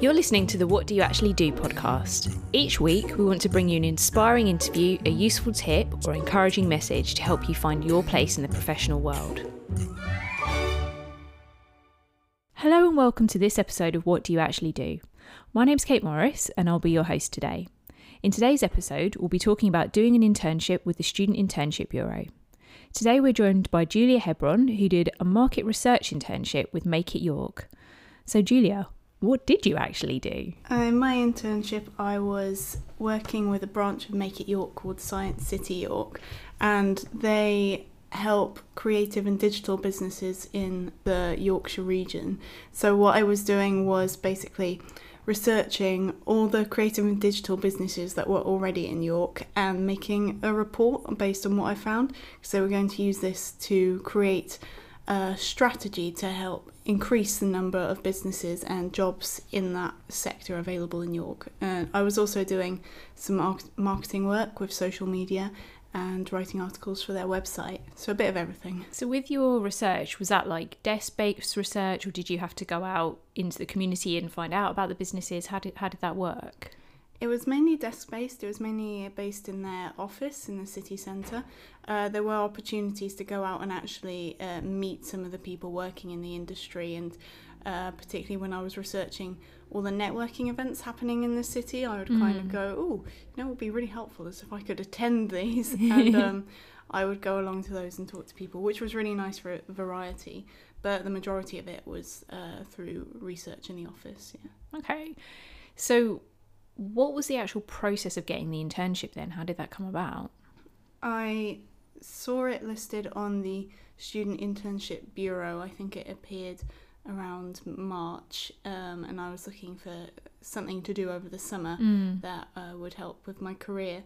You're listening to the What Do You Actually Do podcast. Each week, we want to bring you an inspiring interview, a useful tip, or encouraging message to help you find your place in the professional world. Hello, and welcome to this episode of What Do You Actually Do? My name's Kate Morris, and I'll be your host today. In today's episode, we'll be talking about doing an internship with the Student Internship Bureau. Today, we're joined by Julia Hebron, who did a market research internship with Make It York. So, Julia, what did you actually do? Uh, in my internship, I was working with a branch of Make It York called Science City York, and they help creative and digital businesses in the Yorkshire region. So, what I was doing was basically researching all the creative and digital businesses that were already in York and making a report based on what I found. So, we're going to use this to create a strategy to help increase the number of businesses and jobs in that sector available in York. Uh, I was also doing some mar- marketing work with social media and writing articles for their website. So a bit of everything. So, with your research, was that like desk based research, or did you have to go out into the community and find out about the businesses? How did, how did that work? It was mainly desk based. It was mainly based in their office in the city centre. Uh, there were opportunities to go out and actually uh, meet some of the people working in the industry, and uh, particularly when I was researching all the networking events happening in the city, I would mm. kind of go, "Oh, you know, it would be really helpful if I could attend these," and um, I would go along to those and talk to people, which was really nice for variety. But the majority of it was uh, through research in the office. Yeah. Okay, so what was the actual process of getting the internship then? How did that come about? I saw it listed on the Student Internship Bureau. I think it appeared around March, um, and I was looking for something to do over the summer mm. that uh, would help with my career.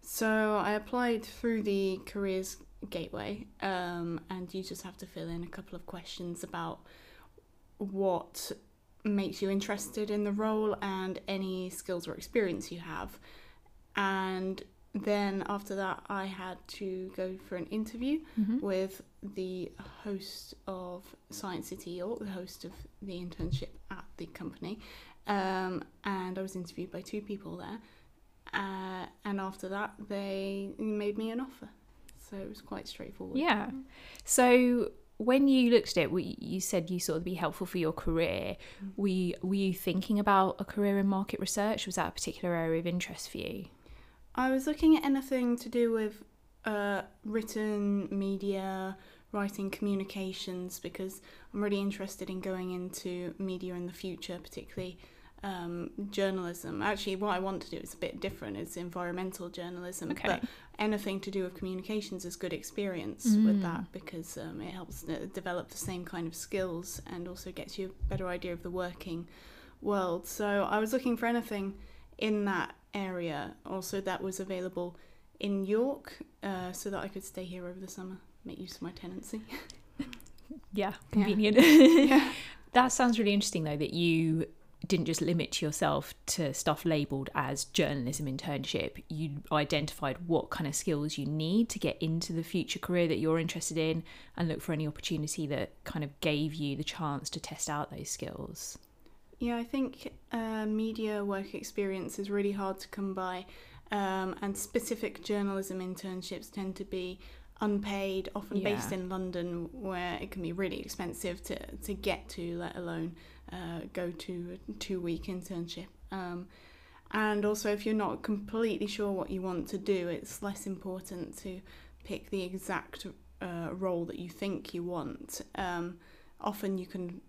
So I applied through the careers gateway, um, and you just have to fill in a couple of questions about what makes you interested in the role and any skills or experience you have. And then after that, I had to go for an interview mm-hmm. with the host of Science City York, the host of the internship at the company. Um, and I was interviewed by two people there. Uh, and after that, they made me an offer. So it was quite straightforward. Yeah. So when you looked at it, you said you thought it'd be helpful for your career. Mm. Were you, were you thinking about a career in market research? Was that a particular area of interest for you? I was looking at anything to do with uh, written media, writing communications, because I'm really interested in going into media in the future, particularly um, journalism. Actually, what I want to do is a bit different. It's environmental journalism, okay. but anything to do with communications is good experience mm. with that because um, it helps develop the same kind of skills and also gets you a better idea of the working world. So I was looking for anything in that area, also that was available in York, uh, so that I could stay here over the summer, make use of my tenancy. yeah, convenient. Yeah. yeah. that sounds really interesting though that you didn't just limit yourself to stuff labeled as journalism internship. You identified what kind of skills you need to get into the future career that you're interested in and look for any opportunity that kind of gave you the chance to test out those skills. Yeah, I think uh, media work experience is really hard to come by, um, and specific journalism internships tend to be unpaid, often yeah. based in London, where it can be really expensive to, to get to, let alone uh, go to a two week internship. Um, and also, if you're not completely sure what you want to do, it's less important to pick the exact uh, role that you think you want. Um, often you can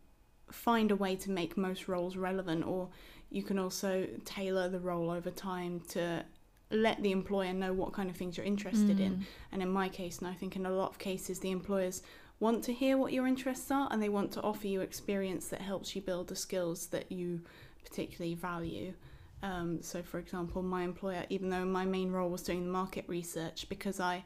find a way to make most roles relevant, or you can also tailor the role over time to let the employer know what kind of things you're interested mm. in. And in my case, and I think in a lot of cases, the employers want to hear what your interests are and they want to offer you experience that helps you build the skills that you particularly value. Um, so, for example, my employer, even though my main role was doing the market research, because I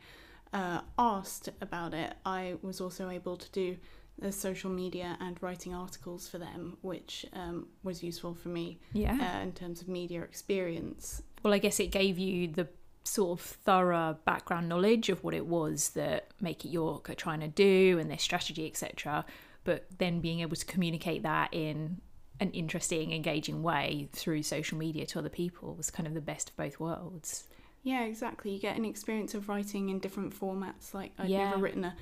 uh, asked about it, I was also able to do the social media and writing articles for them, which um, was useful for me yeah. Uh, in terms of media experience. Well, I guess it gave you the sort of thorough background knowledge of what it was that Make It York are trying to do and their strategy, etc. But then being able to communicate that in an interesting, engaging way through social media to other people was kind of the best of both worlds. Yeah, exactly. You get an experience of writing in different formats. Like I'd Yeah. never written a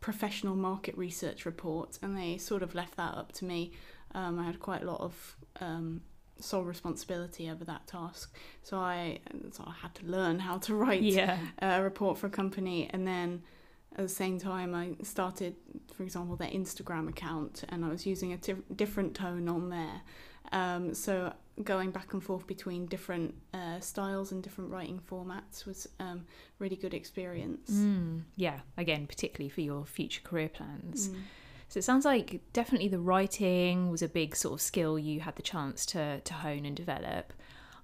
professional market research report, and they sort of left that up to me. Um, I had quite a lot of um, sole responsibility over that task, so I so I had to learn how to write Yeah. a report for a company, and then at the same time I started, for example, their Instagram account, and I was using a different tone on there. Um, so going back and forth between different uh, styles and different writing formats was um, really good experience. Mm, yeah, again, particularly for your future career plans. Mm. So it sounds like definitely the writing was a big sort of skill you had the chance to, to hone and develop.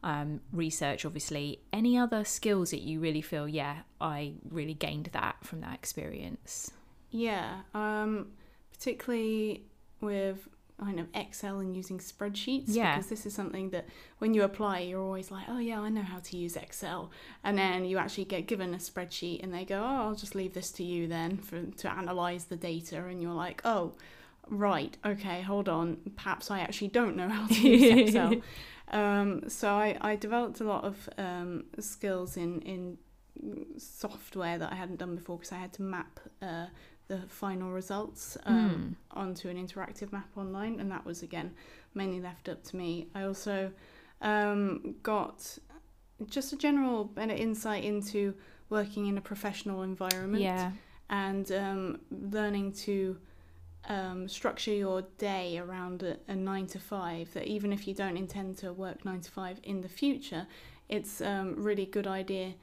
Um, research, obviously. Any other skills that you really feel, yeah, I really gained that from that experience? Yeah, um, particularly with kind of Excel and using spreadsheets. Yeah. Because this is something that when you apply, you're always like, oh, yeah, I know how to use Excel. And then you actually get given a spreadsheet and they go, oh, I'll just leave this to you then for, to analyze the data. And you're like, oh, right, okay, hold on. Perhaps I actually don't know how to use Excel. Um, so I, I developed a lot of um, skills in, in software that I hadn't done before because I had to map uh, the final results um, onto an interactive map online, and that was again mainly left up to me. I also um, got just a general better insight into working in a professional environment Yeah. and um, learning to um, structure your day around a, a nine to five. That even if you don't intend to work nine to five in the future, it's um, really good idea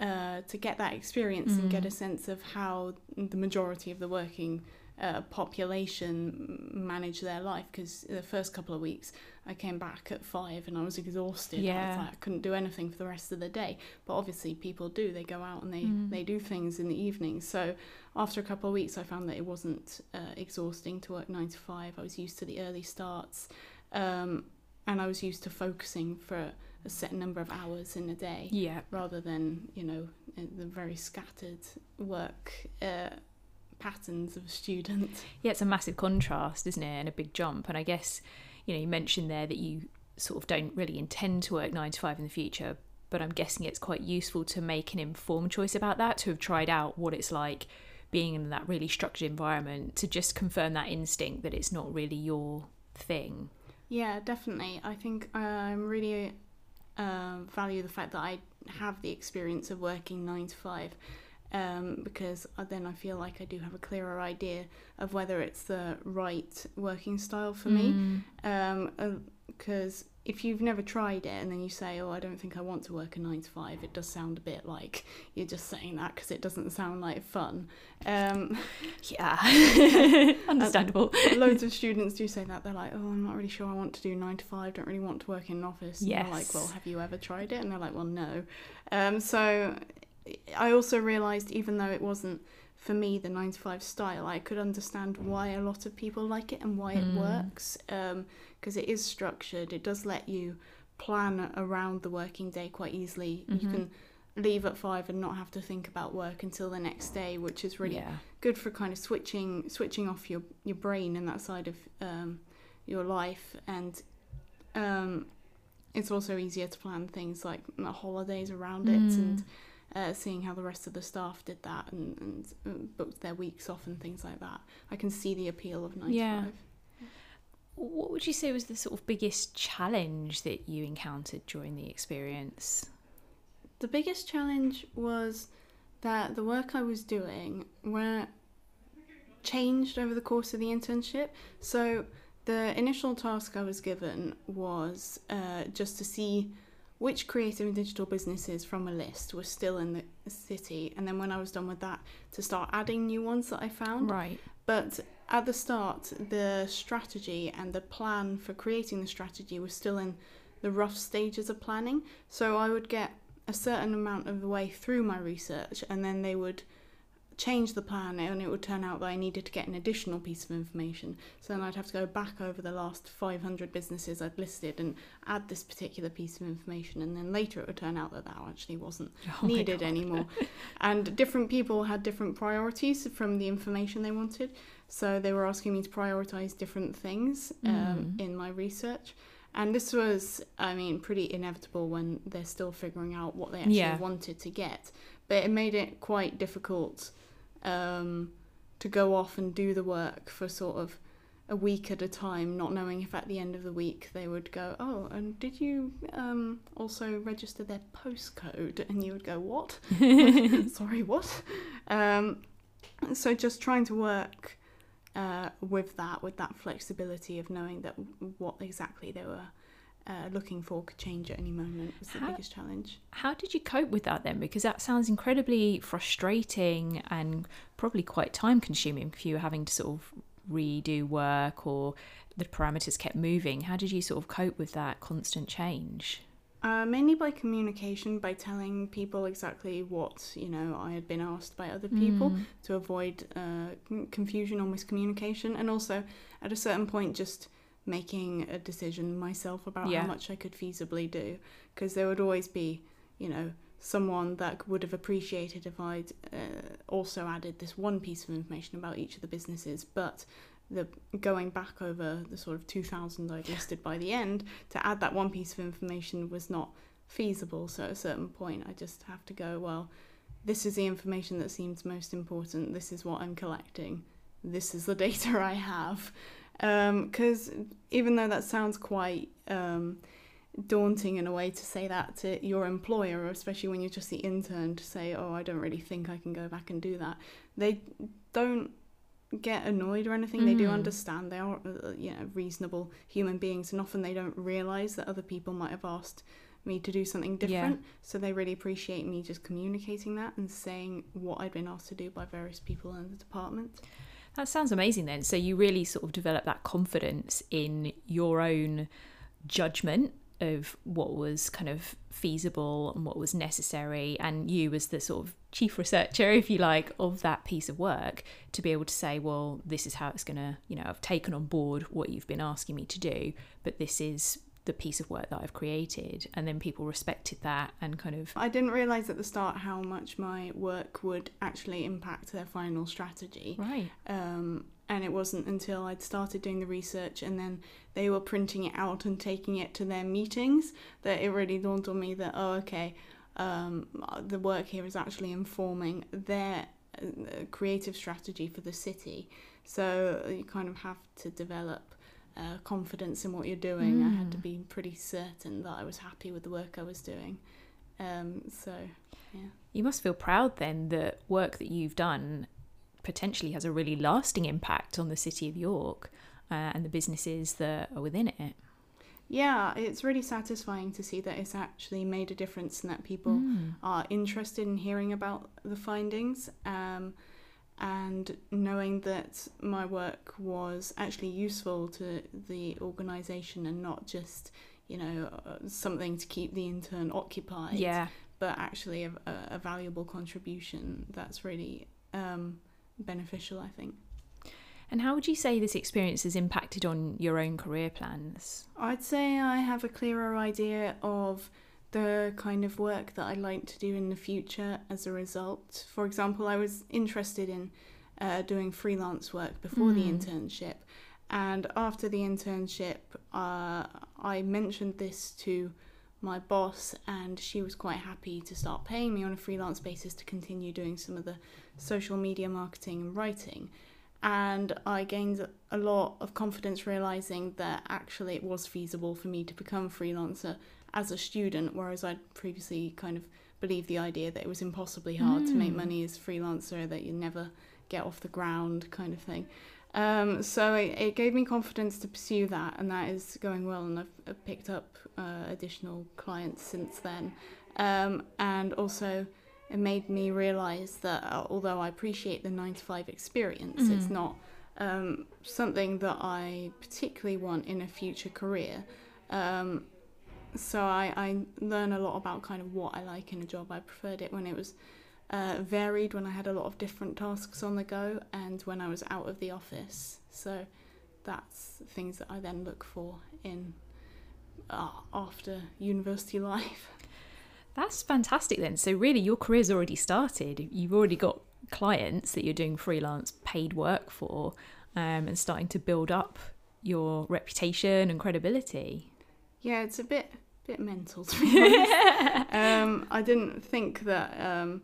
uh, to get that experience and get a sense of how the majority of the working uh, population manage their life. Because the first couple of weeks, I came back at five and I was exhausted. I, Yeah. was like, I couldn't do anything for the rest of the day. But obviously, people do. They go out and they, Mm. they do things in the evening. So after a couple of weeks, I found that it wasn't uh, exhausting to work nine to five. I was used to the early starts, um, and I was used to focusing for a set number of hours in a day, Yeah. rather than you know uh, the very scattered work uh, patterns of a student. Yeah, it's a massive contrast, isn't it? And a big jump. And I guess, you know, you mentioned there that you sort of don't really intend to work nine to five in the future, but I'm guessing it's quite useful to make an informed choice about that, to have tried out what it's like being in that really structured environment, to just confirm that instinct that it's not really your thing. Yeah, definitely. I think I'm really um, value the fact that I have the experience of working nine to five. Um, because uh, then I feel like I do have a clearer idea of whether it's the right working style for me. Mm. Because if you've never tried it and then you say, "Oh, I don't think I want to work a nine to five, it does sound a bit like you're just saying that because it doesn't sound like fun. Um, Yeah. Understandable. loads of students do say that they're like, "Oh, I'm not really sure I want to do nine to five. Don't really want to work in an office." Yeah. like, "Well, have you ever tried it?" And they're like, "Well, no." Um, so I also realised, even though it wasn't for me the nine to five style, I could understand why a lot of people like it and why it Mm. works. Because it is structured. It does let you plan around the working day quite easily. You Mhm. can leave at five and not have to think about work until the next day, which is really Yeah. good for kind of switching switching off your your brain and that side of um, your life and um, it's also easier to plan things like holidays around it Mm. and uh, seeing how the rest of the staff did that and, and booked their weeks off and things like that I can see the appeal of 9 Yeah. to 5 What would you say was the sort of biggest challenge that you encountered during the experience? The biggest challenge was that the work I was doing were changed over the course of the internship. So the initial task I was given was uh, just to see which creative and digital businesses from a list were still in the city, and then when I was done with that, to start adding new ones that I found. Right. But at the start, the strategy and the plan for creating the strategy was still in the rough stages of planning. So I would get a certain amount of the way through my research, and then they would change the plan and it would turn out that I needed to get an additional piece of information. So then I'd have to go back over the last 500 businesses I'd listed and add this particular piece of information. And then later it would turn out that that actually wasn't oh needed anymore. and different people had different priorities from the information they wanted. So they were asking me to prioritize different things um, mm. in my research. And this was, I mean, pretty inevitable when they're still figuring out what they actually yeah. wanted to get. But it made it quite difficult um, to go off and do the work for sort of a week at a time, not knowing if at the end of the week they would go, Oh, and did you um, also register their postcode? And you would go, What? Sorry, what? Um, so just trying to work uh, with that, with that flexibility of knowing that what exactly they were uh, looking for could change at any moment was the how, biggest challenge. How did you cope with that then? Because that sounds incredibly frustrating and probably quite time consuming if you were having to sort of redo work or the parameters kept moving. How did you sort of cope with that constant change? Uh, mainly by communication, by telling people exactly what you know I had been asked by other people mm. to avoid uh, confusion or miscommunication, and also at a certain point just making a decision myself about yeah. how much I could feasibly do because there would always be, you know, someone that would have appreciated if I'd uh, also added this one piece of information about each of the businesses, but the going back over the sort of 2000 I'd listed by the end to add that one piece of information was not feasible. So at a certain point, I just have to go, well, this is the information that seems most important. This is what I'm collecting. This is the data I have because um, even though that sounds quite um, daunting in a way to say that to your employer, especially when you're just the intern, to say, "Oh, I don't really think I can go back and do that," they don't get annoyed or anything. Mm. They do mm. understand. They are, uh, you know, reasonable human beings, and often they don't realize that other people might have asked me to do something different. Yeah. So they really appreciate me just communicating that and saying what I'd been asked to do by various people in the department. That sounds amazing then. So you really sort of develop that confidence in your own judgment of what was kind of feasible and what was necessary and you as the sort of chief researcher if you like of that piece of work to be able to say well this is how it's going to you know I've taken on board what you've been asking me to do but this is the piece of work that I've created. And then people respected that and kind of. I didn't realise at the start how much my work would actually impact their final strategy. Right. Um, and it wasn't until I'd started doing the research and then they were printing it out and taking it to their meetings that it really dawned on me that, oh, okay, um, the work here is actually informing their uh, creative strategy for the city. So you kind of have to develop uh, confidence in what you're doing. Mm. I had to mm. be pretty certain that I was happy with the work I was doing. Um, so, yeah. You must feel proud then that work that you've done potentially has a really lasting impact on the city of York uh, and the businesses that are within it. Yeah, it's really satisfying to see that it's actually made a difference and that people mm. are interested in hearing about the findings. Um, and knowing that my work was actually useful to the organisation and not just you know uh, something to keep the intern occupied yeah. but actually a, a valuable contribution that's really um, beneficial i think. And how would you say this experience has impacted on your own career plans? I'd say i have a clearer idea of the kind of work that I'd like to do in the future as a result. For example, I was interested in uh, doing freelance work before mm. the hmm. internship, and after the internship, uh, I mentioned this to my boss, and she was quite happy to start paying me on a freelance basis to continue doing some of the social media marketing and writing. And I gained a lot of confidence realizing that actually it was feasible for me to become a freelancer as a student, whereas I'd previously kind of believed the idea that it was impossibly hard mm. to make hmm. money as a freelancer, that you never get off the ground kind of thing. Um, so it, it, gave me confidence to pursue that, and that is going well. And I've, I've picked up uh, additional clients since then. Um, and also, it made me realize that uh, although I appreciate the nine to five experience, mm. it's not um, something that I particularly want in a future career. Um, so I, I learn a lot about kind of what I like in a job. I preferred it when it was uh, varied when I had a lot of different tasks on the go and when I was out of the office. So that's things that I then look for in uh, after university life. That's fantastic then. So really your career's already started. You've already got clients that you're doing freelance paid work for um, and starting to build up your reputation and credibility. Yeah, it's a bit bit mental to be honest. um, I didn't think that um,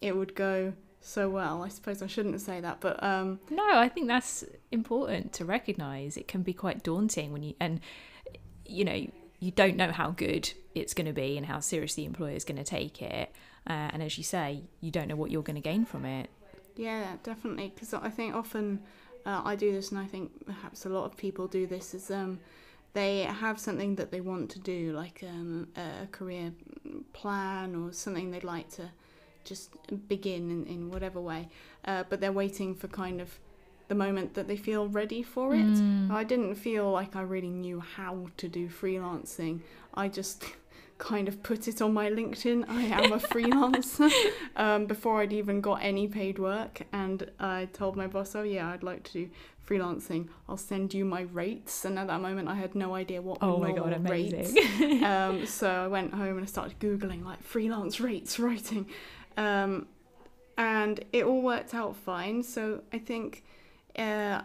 it would go so well. I suppose I shouldn't say that, but um, no, I think that's important to recognise. It can be quite daunting when you and you know you don't know how good it's going to be and how seriously the employer is going to take it. Uh, and as you say, you don't know what you're going to gain from it. Yeah, definitely. Because I think often uh, I do this, and I think perhaps a lot of people do this. Is um, they have something that they want to do, like um, a career plan or something they'd like to just begin in, in whatever way, uh, but they're waiting for kind of the moment that they feel ready for it. Mm. I didn't feel like I really knew how to do freelancing. I just kind of put it on my LinkedIn. I am a freelancer um, before I'd even got any paid work. And I told my boss, oh, yeah, I'd like to do freelancing. I'll send you my rates. And at that moment, I had no idea what oh my God, amazing. rates. um, so I went home and I started Googling like freelance rates writing. Um, and it all worked out fine. So I think uh,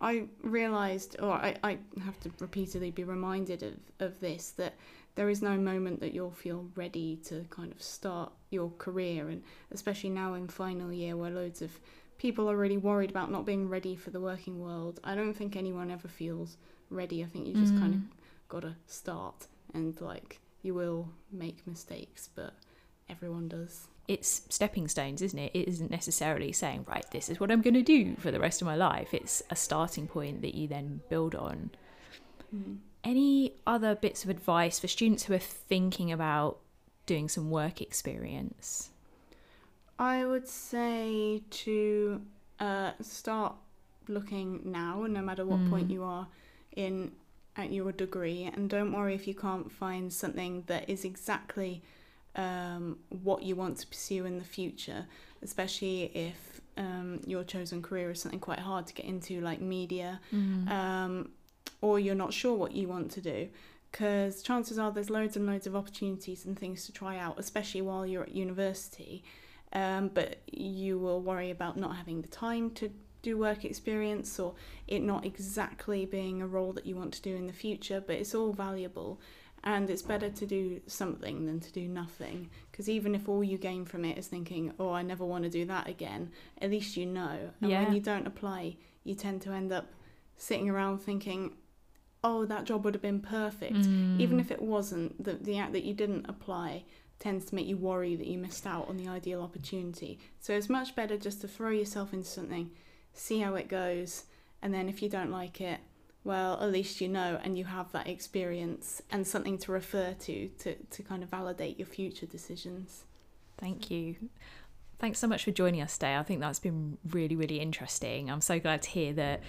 I realised, or I, I have to repeatedly be reminded of, of this, that there is no moment that you'll feel ready to kind of start your career. And especially now in final year, where loads of people are really worried about not being ready for the working world, I don't think anyone ever feels ready. I think you just mm. kind of got to start and like you will make mistakes, but everyone does it's stepping stones, isn't it? It isn't necessarily saying, right, this is what I'm going to do for the rest of my life. It's a starting point that you then build on. Mm. Any other bits of advice for students who are thinking about doing some work experience? I would say to uh, start looking now, no matter what mm. point you are in at your degree, and don't worry if you can't find something that is exactly um, what you want to pursue in the future, especially if um, your chosen career is something quite hard to get into, like media, mm. um, or you're not sure what you want to do. Because chances are there's loads and loads of opportunities and things to try out, especially while you're at university. Um, but you will worry about not having the time to do work experience or it not exactly being a role that you want to do in the future, but it's all valuable and it's better to do something than to do nothing because even if all you gain from it is thinking oh i never want to do that again at least you know and yeah. when you don't apply you tend to end up sitting around thinking oh that job would have been perfect mm. even if it wasn't the, the act that you didn't apply tends to make you worry that you missed out on the ideal opportunity so it's much better just to throw yourself into something see how it goes and then if you don't like it well, at least you know and you have that experience and something to refer to to, to kind of validate your future decisions. Thank you. Thanks so much for joining us today. I think that's been really, really interesting. I'm so glad to hear that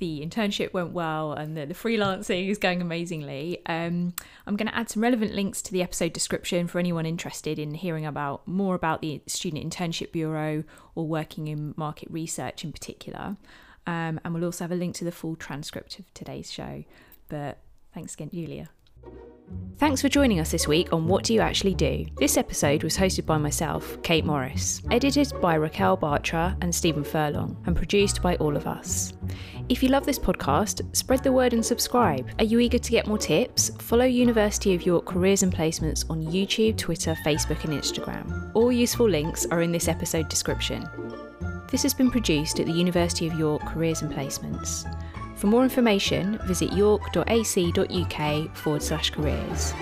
the internship went well and that the freelancing is going amazingly. Um, I'm going to add some relevant links to the episode description for anyone interested in hearing about more about the Student Internship Bureau or working in market research in particular. Um, and we'll also have a link to the full transcript of today's show. But thanks again, Julia. Thanks for joining us this week on What Do You Actually Do? This episode was hosted by myself, Kate Morris, edited by Raquel Bartra and Stephen Furlong, and produced by all of us. If you love this podcast, spread the word and subscribe. Are you eager to get more tips? Follow University of York Careers and Placements on YouTube, Twitter, Facebook, and Instagram. All useful links are in this episode description. This has been produced at the University of York Careers and Placements. For more information, visit york.ac.uk forward slash careers.